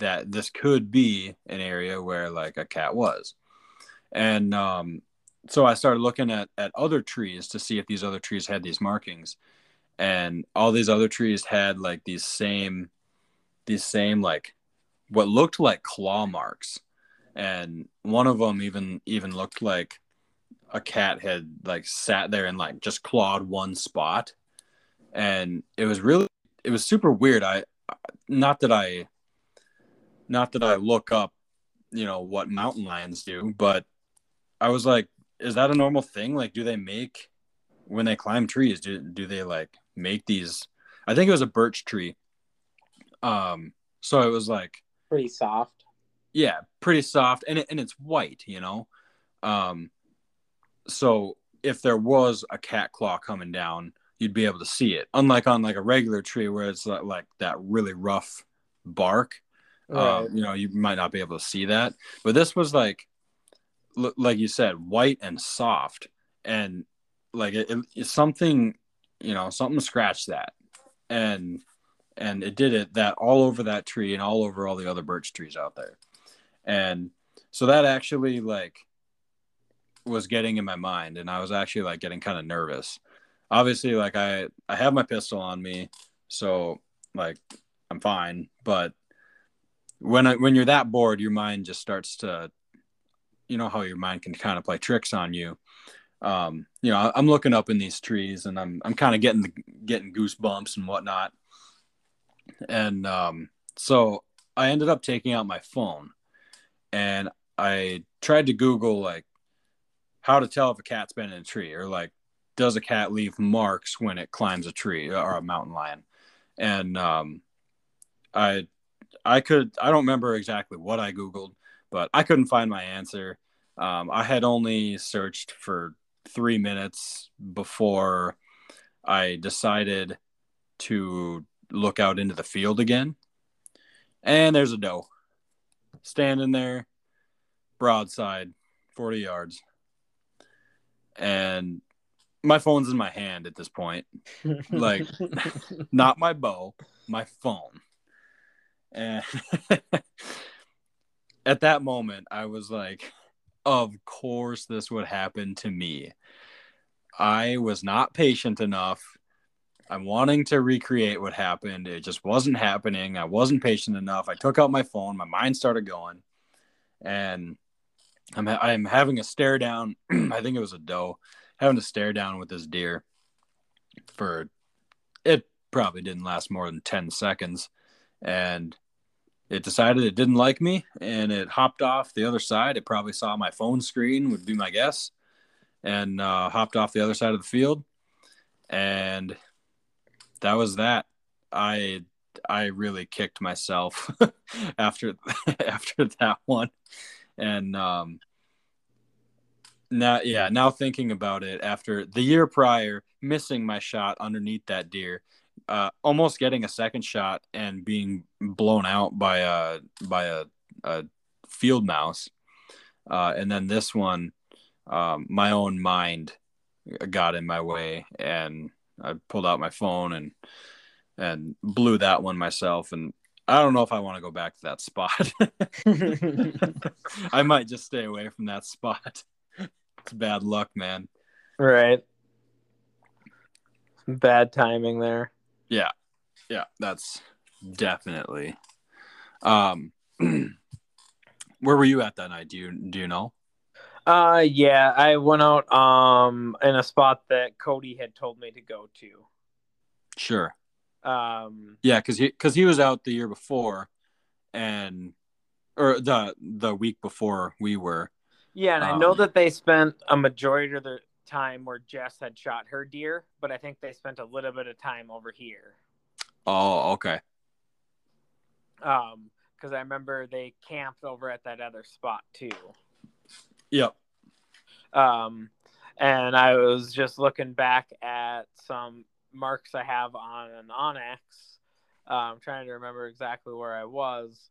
that this could be an area where like a cat was. And um, so i started looking at at other trees to see if these other trees had these markings. And all these other trees had like these same these same like what looked like claw marks. And one of them even even looked like a cat had like sat there and like just clawed one spot. And it was really it was super weird. I not that i not that I look up, you know, what mountain lions do, but I was like, is that a normal thing? Like, do they make when they climb trees? Do do they like make these? I think it was a birch tree. Um, so it was like pretty soft. Yeah, pretty soft, and it, and it's white, you know. Um, so if there was a cat claw coming down, you'd be able to see it. Unlike on like a regular tree where it's like that really rough bark, Um, you know, you might not be able to see that, but this was like, like you said, white and soft, and like it, it something, you know, something scratched that, and and it did it that all over that tree and all over all the other birch trees out there, and so that actually like was getting in my mind, and I was actually like getting kind of nervous. Obviously, like I I have my pistol on me, so like I'm fine, but when I, when you're that bored, your mind just starts to, you know, how your mind can kind of play tricks on you. Um, you know, I'm looking up in these trees and I'm I'm kind of getting the getting goosebumps and whatnot. And um, so I ended up taking out my phone and I tried to Google like how to tell if a cat's been in a tree or like does a cat leave marks when it climbs a tree or a mountain lion. And um, I I could I don't remember exactly what I googled, but I couldn't find my answer. Um, I had only searched for three minutes before I decided to look out into the field again, and there's a doe standing there, broadside, forty yards, and my phone's in my hand at this point, like not my bow, my phone and at that moment, I was like, of course, this would happen to me. I was not patient enough. I'm wanting to recreate what happened. It just wasn't happening. I wasn't patient enough. I took out my phone. My mind started going, and I'm I'm having a stare down. I think it was a doe, having to stare down with this deer for it probably didn't last more than ten seconds, and it decided it didn't like me and it hopped off the other side. It probably saw my phone screen, would be my guess, and uh, hopped off the other side of the field. And that was that. I I really kicked myself after after that one, and um, now yeah now thinking about it after the year prior missing my shot underneath that deer uh, almost getting a second shot and being blown out by a by a, a field mouse, uh, and then this one, um, my own mind got in my way, and I pulled out my phone and and blew that one myself. And I don't know if I want to go back to that spot. I might just stay away from that spot. It's bad luck, man. Right. Bad timing there. Yeah. Yeah, that's definitely. Um where were you at that night? Do you do you know? Uh yeah, I went out um in a spot that Cody had told me to go to. Sure. Um Yeah, cuz he cuz he was out the year before and or the the week before we were. Yeah, and um, I know that they spent a majority of the time where Jess had shot her deer, but I think they spent a little bit of time over here. Oh, okay. Um, because I remember they camped over at that other spot too. Yep. Um, and I was just looking back at some marks I have on an onX. Uh, I'm trying to remember exactly where I was,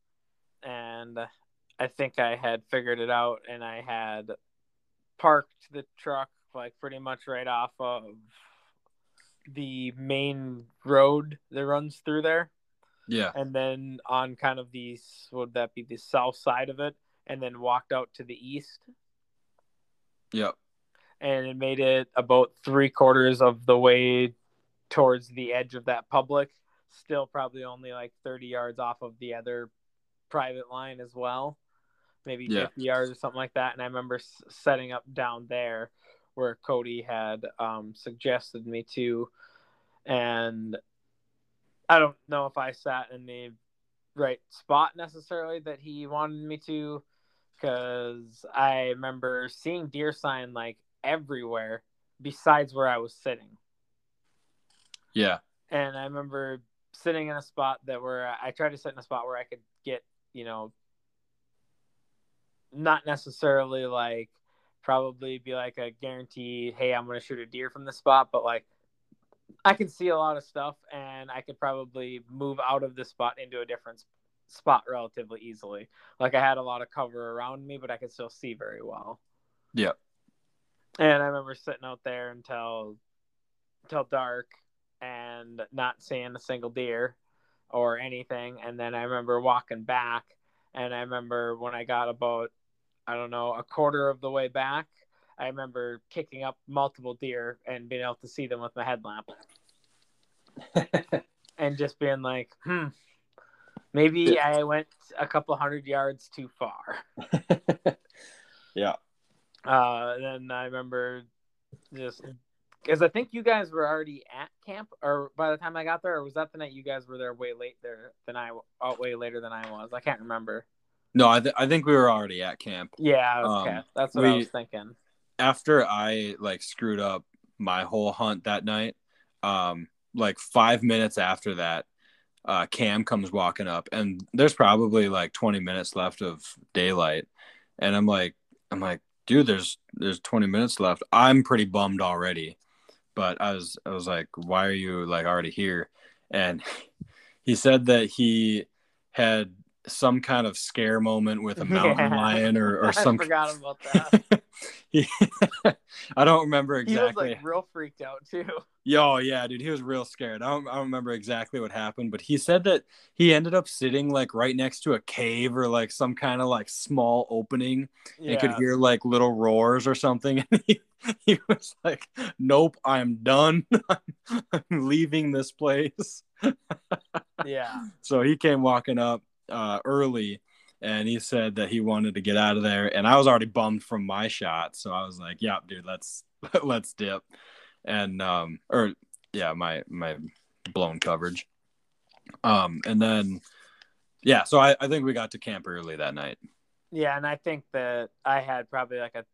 and I think I had figured it out, and I had parked the truck like pretty much right off of the main road that runs through there. Yeah. And then on kind of the would that be the south side of it, and then walked out to the east. Yep. And it made it about three quarters of the way towards the edge of that public. Still probably only like 30 yards off of the other private line as well. Maybe yeah. 50 yards or something like that. And I remember setting up down there where Cody had um, suggested me to, and I don't know if I sat in the right spot necessarily that he wanted me to, because I remember seeing deer sign like everywhere besides where I was sitting. Yeah, and I remember sitting in a spot that where I tried to sit in a spot where I could get you know not necessarily like probably be like a guaranteed, hey, I'm going to shoot a deer from the spot, but like I can see a lot of stuff and I could probably move out of the spot into a different spot relatively easily. Like I had a lot of cover around me, but I could still see very well. Yeah. And I remember sitting out there until until dark and not seeing a single deer or anything. And then I remember walking back and I remember when I got about I don't know, a quarter of the way back, I remember kicking up multiple deer and being able to see them with my headlamp. and just being like, hmm, maybe I went a couple hundred yards too far. yeah. Uh, then I remember just because I think you guys were already at camp, or by the time I got there, or was that the night you guys were there way late there than I, way later than I was? I can't remember. No, I, th- I think we were already at camp. Yeah, okay. Um, That's what we, I was thinking. After I like screwed up my whole hunt that night, um, like five minutes after that, uh, Cam comes walking up, and there's probably like 20 minutes left of daylight, and I'm like, I'm like, dude, there's there's 20 minutes left. I'm pretty bummed already, but I was I was like, why are you like already here? And he said that he had some kind of scare moment with a mountain yeah. lion or, or some. I forgot about that. I don't remember exactly. He was like real freaked out too. Yo, oh, yeah, dude, he was real scared. I don't, I don't remember exactly what happened, but he said that he ended up sitting like right next to a cave or like some kind of like small opening yeah. and could hear like little roars or something. And he, he was like, "Nope, I'm done. I'm leaving this place." yeah. So he came walking up uh, early and he said that he wanted to get out of there and i was already bummed from my shot so i was like yeah dude let's let's dip and um or yeah my my blown coverage um and then yeah, so I, I think we got to camp early that night. Yeah, and I think that I had probably like a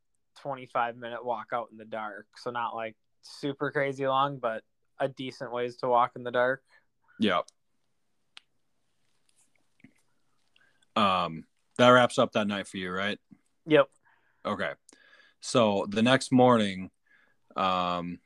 25 minute walk out in the dark. So not like super crazy long, but a decent ways to walk in the dark. Yep. Um, that wraps up that night for you, right? Yep. Okay. So the next morning, um,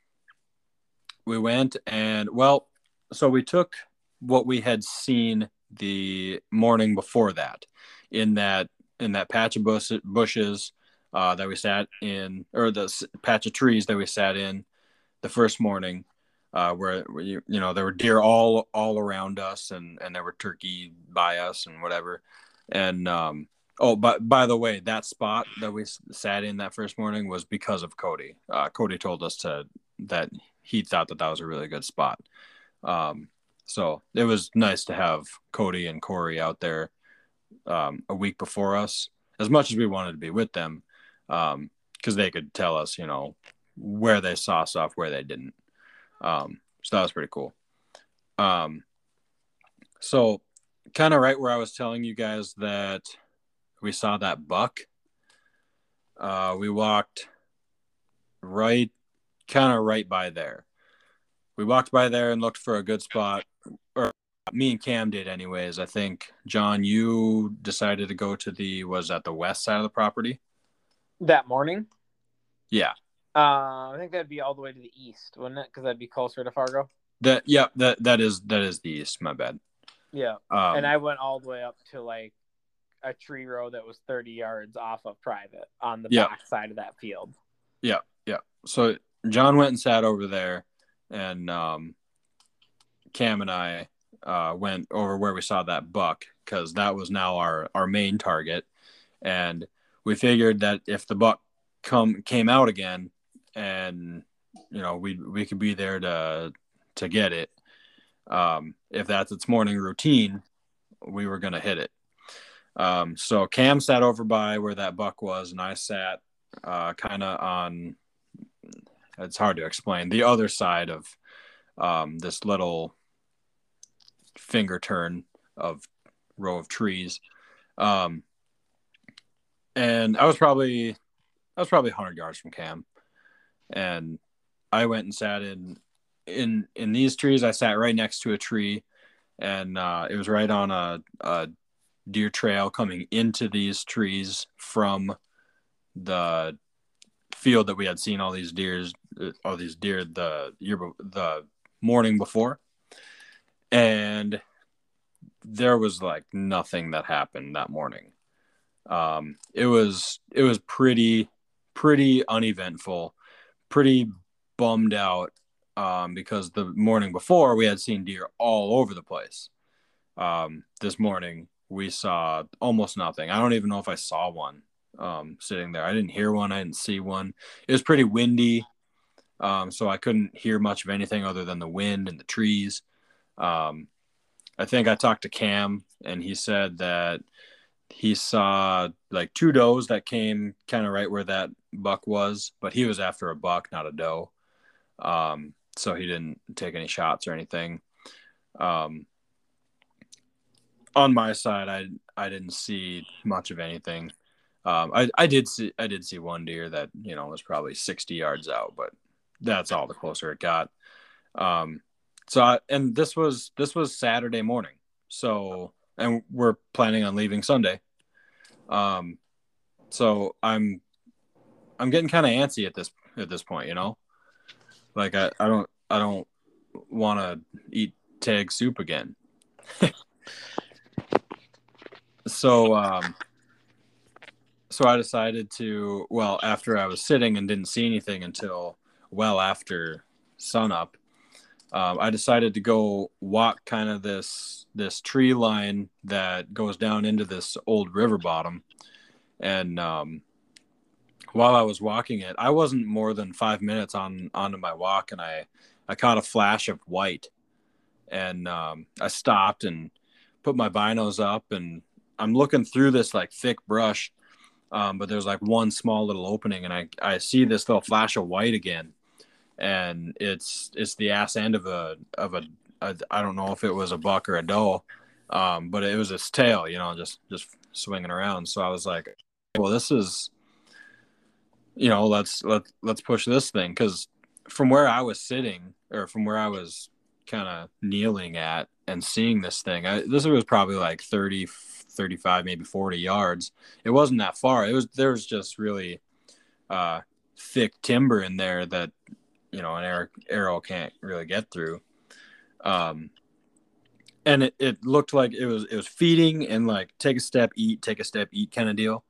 we went and well, so we took what we had seen the morning before that in that in that patch of bush, bushes uh, that we sat in or the patch of trees that we sat in the first morning uh, where, where you, you know there were deer all all around us and and there were turkey by us and whatever and um, oh but by the way that spot that we sat in that first morning was because of cody. Uh, cody told us to that he thought that that was a really good spot. Um, so it was nice to have cody and corey out there um, a week before us as much as we wanted to be with them because um, they could tell us you know where they saw stuff where they didn't. Um, so that was pretty cool. Um, so kind of right where I was telling you guys that we saw that buck. Uh, we walked right, kind of right by there. We walked by there and looked for a good spot, or me and Cam did, anyways. I think John, you decided to go to the was that the west side of the property that morning. Yeah, uh, I think that'd be all the way to the east, wouldn't it? Because that'd be closer to Fargo. That yeah, that that is that is the east. My bad. Yeah, um, and I went all the way up to like a tree row that was 30 yards off of private on the yeah. back side of that field. Yeah, yeah. So John went and sat over there, and um, Cam and I uh, went over where we saw that buck because that was now our our main target, and we figured that if the buck come came out again, and you know we we could be there to to get it. Um, if that's its morning routine, we were gonna hit it. Um, so Cam sat over by where that buck was, and I sat uh, kind of on. It's hard to explain the other side of um, this little finger turn of row of trees. Um, and I was probably I was probably 100 yards from Cam and I went and sat in in in these trees. I sat right next to a tree, and uh, it was right on a, a deer trail coming into these trees from the field that we had seen all these deers, all these deer the year the morning before, and there was like nothing that happened that morning. Um, it was it was pretty pretty uneventful pretty bummed out um, because the morning before we had seen deer all over the place. Um, this morning we saw almost nothing. I don't even know if I saw one um, sitting there. I didn't hear one. I didn't see one. It was pretty windy, um, so I couldn't hear much of anything other than the wind and the trees. Um, I think I talked to Cam, and he said that he saw like two does that came kind of right where that buck was, but he was after a buck, not a doe. Um, so he didn't take any shots or anything. Um, on my side, I I didn't see much of anything. Um, I I did see I did see one deer that you know was probably sixty yards out, but that's all the closer it got. Um, so I, and this was this was Saturday morning, so and we're planning on leaving Sunday. Um, so I'm I'm getting kind of antsy at this at this point, you know. Like I, I don't I don't want to eat tag soup again. so um so I decided to well after I was sitting and didn't see anything until well after sunup um, I decided to go walk kind of this this tree line that goes down into this old river bottom, and um, while I was walking it, I wasn't more than five minutes on onto my walk, and I I caught a flash of white, and um, I stopped and put my binos up, and I'm looking through this like thick brush, um, but there's like one small little opening, and I I see this little flash of white again and it's it's the ass end of a of a a I don't know if it was a buck or a doe, um, but it was its tail, you know, just just swinging around. So I was like, well, this is, you know, let's let let's push this thing because from where I was sitting or from where I was kind of kneeling at and seeing this thing, I, this was probably like 30, 35, maybe 40 yards. It wasn't that far. It was, there was just really uh, thick timber in there that, you know, an arrow can't really get through. Um, and it, it looked like it was, it was feeding and like take a step, eat, take a step, eat kind of deal.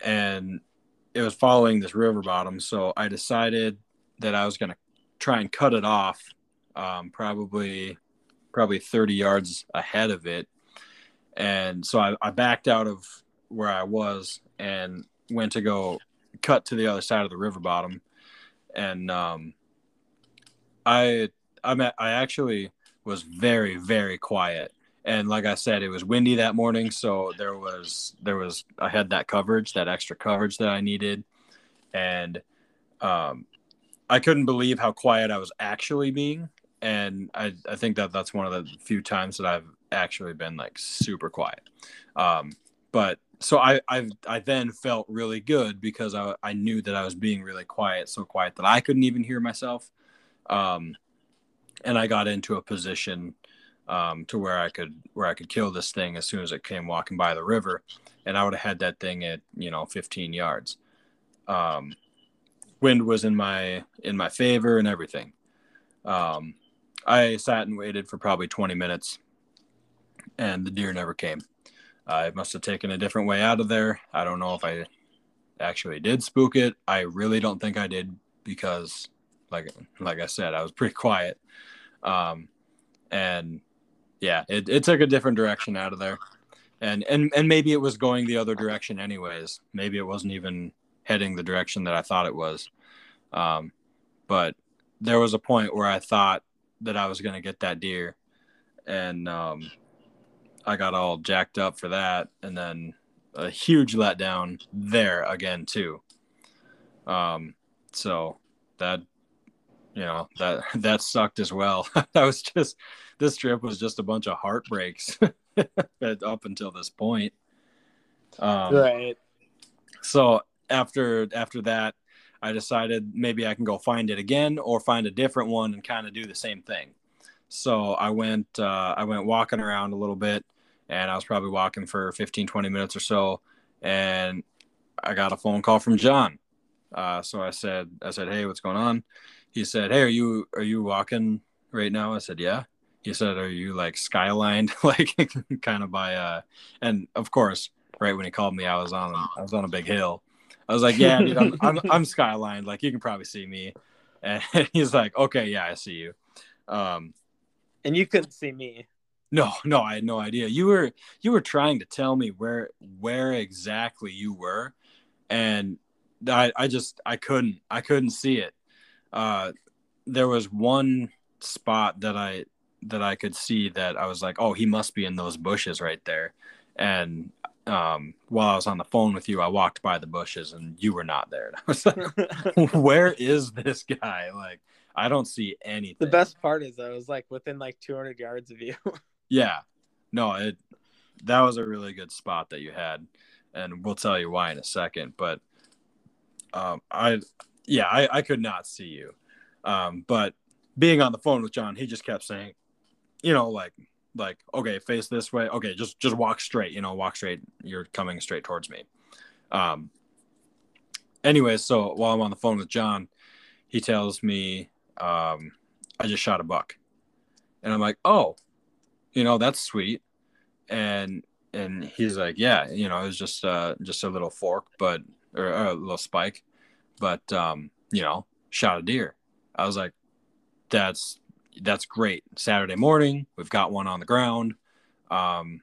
And it was following this river bottom. So I decided that I was going to try and cut it off, um, probably probably 30 yards ahead of it. And so I, I backed out of where I was and went to go cut to the other side of the river bottom. And um, I I met, I actually was very very quiet. And like I said, it was windy that morning, so there was there was I had that coverage, that extra coverage that I needed, and um, I couldn't believe how quiet I was actually being, and I I think that that's one of the few times that I've actually been like super quiet. Um, but so I I I then felt really good because I I knew that I was being really quiet, so quiet that I couldn't even hear myself. Um, and I got into a position um, to where I could where I could kill this thing as soon as it came walking by the river, and I would have had that thing at you know 15 yards. Um, wind was in my in my favor and everything. Um, I sat and waited for probably 20 minutes, and the deer never came. I must have taken a different way out of there. I don't know if I actually did spook it. I really don't think I did because, like like I said, I was pretty quiet. Um, and yeah, it, it took a different direction out of there. And, and and maybe it was going the other direction anyways. Maybe it wasn't even heading the direction that I thought it was. Um, but there was a point where I thought that I was going to get that deer, and um, I got all jacked up for that, and then a huge letdown there again too. Um, so that you know that that sucked as well. that was just this trip was just a bunch of heartbreaks up until this point. Um, right. So after after that, I decided maybe I can go find it again or find a different one and kind of do the same thing. So I went uh, I went walking around a little bit and I was probably walking for 15 20 minutes or so and I got a phone call from John. Uh, so I said I said, "Hey, what's going on?" He said, "Hey, are you are you walking right now?" I said, "Yeah." He said, "Are you like skylined like kind of by uh and of course, right when he called me, I was on I was on a big hill I was like, yeah, dude, I'm, I'm, I'm skylined. Like you can probably see me. And he's like, okay, yeah, I see you. Um, and you couldn't see me. No, no, I had no idea. You were you were trying to tell me where where exactly you were, and I I just I couldn't I couldn't see it. Uh, there was one spot that I that I could see that I was like, oh, he must be in those bushes right there, and um, while I was on the phone with you, I walked by the bushes and you were not there. And I was like, where is this guy? Like, I don't see anything. The best part is I was like within like 200 yards of you. yeah. No, it, that was a really good spot that you had. And we'll tell you why in a second. But, um, I, yeah, I, I could not see you. Um, but being on the phone with John, he just kept saying, you know, like, like okay face this way. Okay just just walk straight you know walk straight. You're coming straight towards me. Um anyways so while i'm on the phone with john he tells me um i just shot a buck. And i'm like oh you know that's sweet. And and he's like yeah you know it was just uh just a little fork but or, or a little spike but um you know shot a deer i was like that's that's great. Saturday morning, we've got one on the ground. Um,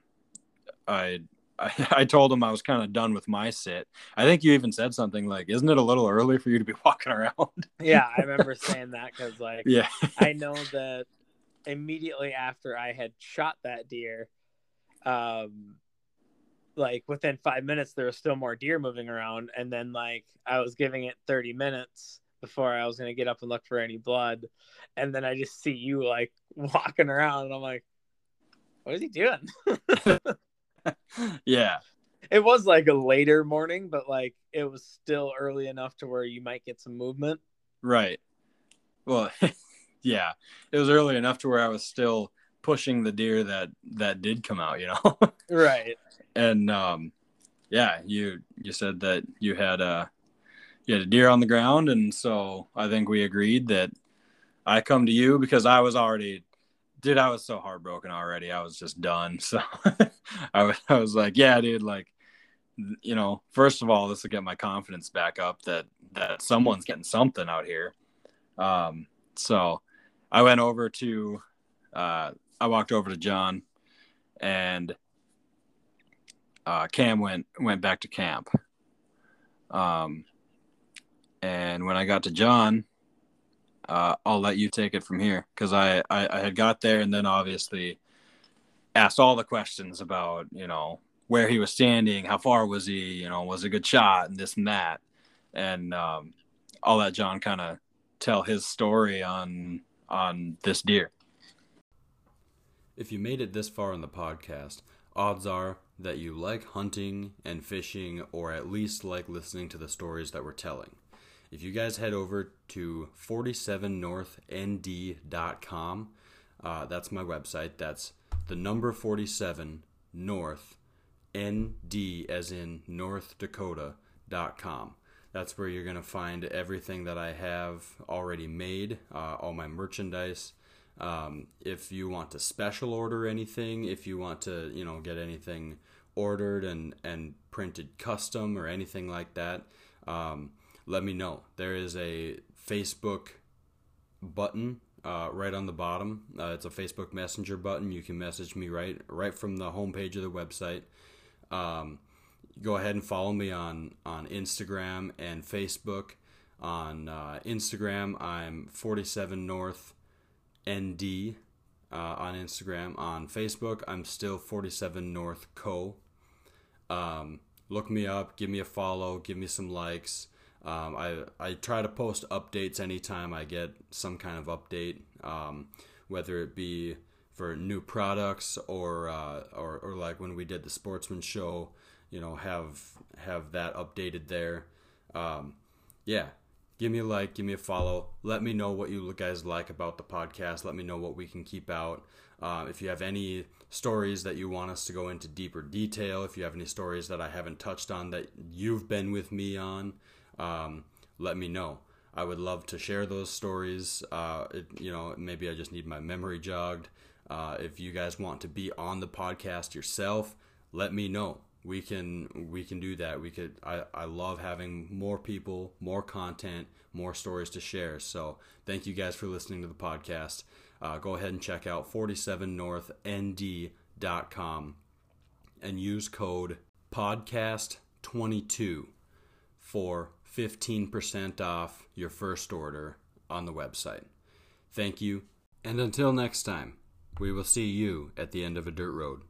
I, I, I told him I was kind of done with my sit. I think you even said something like, "Isn't it a little early for you to be walking around?" yeah, I remember saying that because, like, yeah, I know that immediately after I had shot that deer, um, like within five minutes there was still more deer moving around, and then like I was giving it thirty minutes before I was gonna get up and look for any blood, and then I just see you like walking around, and I'm like, what is he doing? yeah. It was like a later morning, but like it was still early enough to where you might get some movement. Right. Well, yeah, it was early enough to where I was still pushing the deer that that did come out, you know. right. And um, yeah, you you said that you had a you had a deer on the ground, and so I think we agreed that I come to you because I was already dude, I was so heartbroken already. I was just done. So I, was, I was like, yeah, dude, like, you know, first of all, this will get my confidence back up that, that someone's getting something out here. Um, so I went over to, uh, I walked over to John and, uh, Cam went, went back to camp. Um, and when I got to John, uh, I'll let you take it from here because I, I, I had got there and then obviously asked all the questions about you know where he was standing, how far was he, you know, was a good shot, and this and that, and um, I'll let John kind of tell his story on on this deer. If you made it this far in the podcast, odds are that you like hunting and fishing, or at least like listening to the stories that we're telling if you guys head over to 47northnd.com, uh, that's my website. That's the number 47 north nd as in North Dakota.com. That's where you're going to find everything that I have already made, uh, all my merchandise. Um, if you want to special order anything, if you want to, you know, get anything ordered and, and printed custom or anything like that, um, let me know. There is a Facebook button uh, right on the bottom. Uh, it's a Facebook Messenger button. You can message me right right from the homepage of the website. Um, go ahead and follow me on on Instagram and Facebook. On uh, Instagram, I'm 47 North ND uh, on Instagram. On Facebook, I'm still 47 North Co. Um, look me up, give me a follow, give me some likes. Um, I, I try to post updates anytime I get some kind of update, um, whether it be for new products or, uh, or or like when we did the Sportsman Show, you know, have have that updated there. Um, yeah, give me a like, give me a follow. Let me know what you guys like about the podcast. Let me know what we can keep out. Uh, if you have any stories that you want us to go into deeper detail, if you have any stories that I haven't touched on that you've been with me on, um, let me know. I would love to share those stories. Uh, it, you know, maybe I just need my memory jogged. Uh, if you guys want to be on the podcast yourself, let me know. We can we can do that. We could. I, I love having more people, more content, more stories to share. So thank you guys for listening to the podcast. Uh, go ahead and check out 47northnd.com and use code podcast22 for 15% off your first order on the website. Thank you, and until next time, we will see you at the end of a dirt road.